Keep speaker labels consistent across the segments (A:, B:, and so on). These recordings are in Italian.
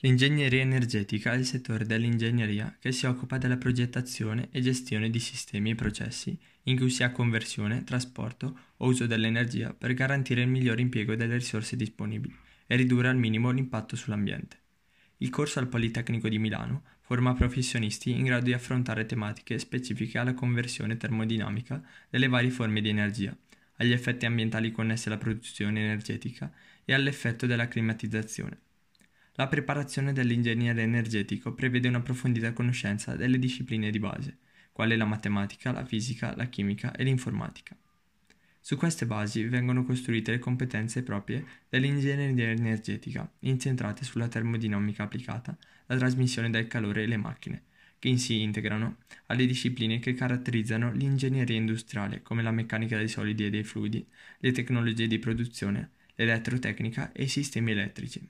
A: L'ingegneria energetica è il settore dell'ingegneria che si occupa della progettazione e gestione di sistemi e processi in cui si ha conversione, trasporto o uso dell'energia per garantire il migliore impiego delle risorse disponibili e ridurre al minimo l'impatto sull'ambiente. Il corso al Politecnico di Milano forma professionisti in grado di affrontare tematiche specifiche alla conversione termodinamica delle varie forme di energia, agli effetti ambientali connessi alla produzione energetica e all'effetto della climatizzazione. La preparazione dell'ingegnere energetico prevede una approfondita conoscenza delle discipline di base, quali la matematica, la fisica, la chimica e l'informatica. Su queste basi vengono costruite le competenze proprie dell'ingegneria energetica, incentrate sulla termodinamica applicata, la trasmissione del calore e le macchine, che in si integrano alle discipline che caratterizzano l'ingegneria industriale, come la meccanica dei solidi e dei fluidi, le tecnologie di produzione, l'elettrotecnica e i sistemi elettrici.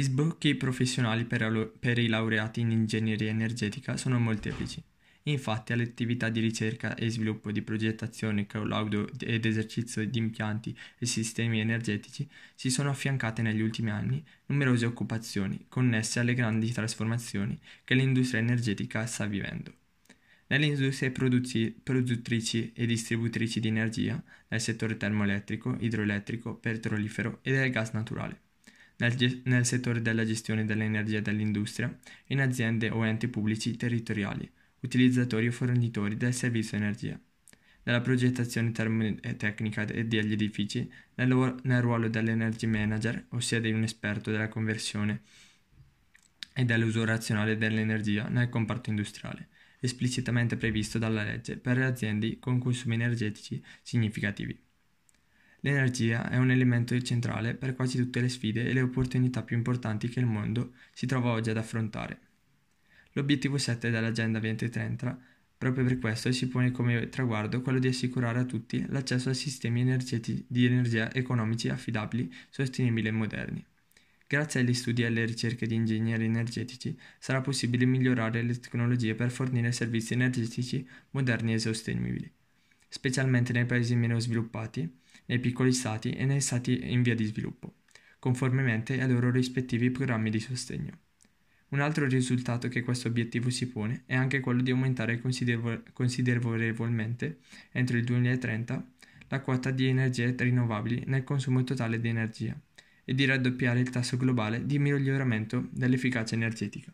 A: Gli sbocchi professionali per, per i laureati in ingegneria energetica sono molteplici. Infatti alle attività di ricerca e sviluppo di progettazione, collaudo ed esercizio di impianti e sistemi energetici si sono affiancate negli ultimi anni numerose occupazioni connesse alle grandi trasformazioni che l'industria energetica sta vivendo. Nelle industrie produttrici e distributrici di energia, nel settore termoelettrico, idroelettrico, petrolifero e del gas naturale nel, nel settore della gestione dell'energia dell'industria, in aziende o enti pubblici territoriali, utilizzatori o fornitori del servizio energia nella progettazione termotecnica degli edifici, nel, nel, ruolo dell'energy manager, ossia di un esperto della conversione e dell'uso razionale dell'energia nel comparto industriale, esplicitamente previsto dalla legge per le aziende con consumi energetici significativi. L'energia è un elemento centrale per quasi tutte le sfide e le opportunità più importanti che il mondo si trova oggi ad affrontare. L'obiettivo 7 dell'Agenda 2030 proprio per questo si pone come traguardo quello di assicurare a tutti l'accesso a sistemi di energia economici affidabili, sostenibili e moderni. Grazie agli studi e alle ricerche di ingegneri energetici sarà possibile migliorare le tecnologie per fornire servizi energetici moderni e sostenibili, specialmente nei paesi meno sviluppati nei piccoli stati e nei stati in via di sviluppo, conformemente ai loro rispettivi programmi di sostegno. Un altro risultato che questo obiettivo si pone è anche quello di aumentare considerevolmente, entro il 2030, la quota di energie rinnovabili nel consumo totale di energia e di raddoppiare il tasso globale di miglioramento dell'efficacia energetica.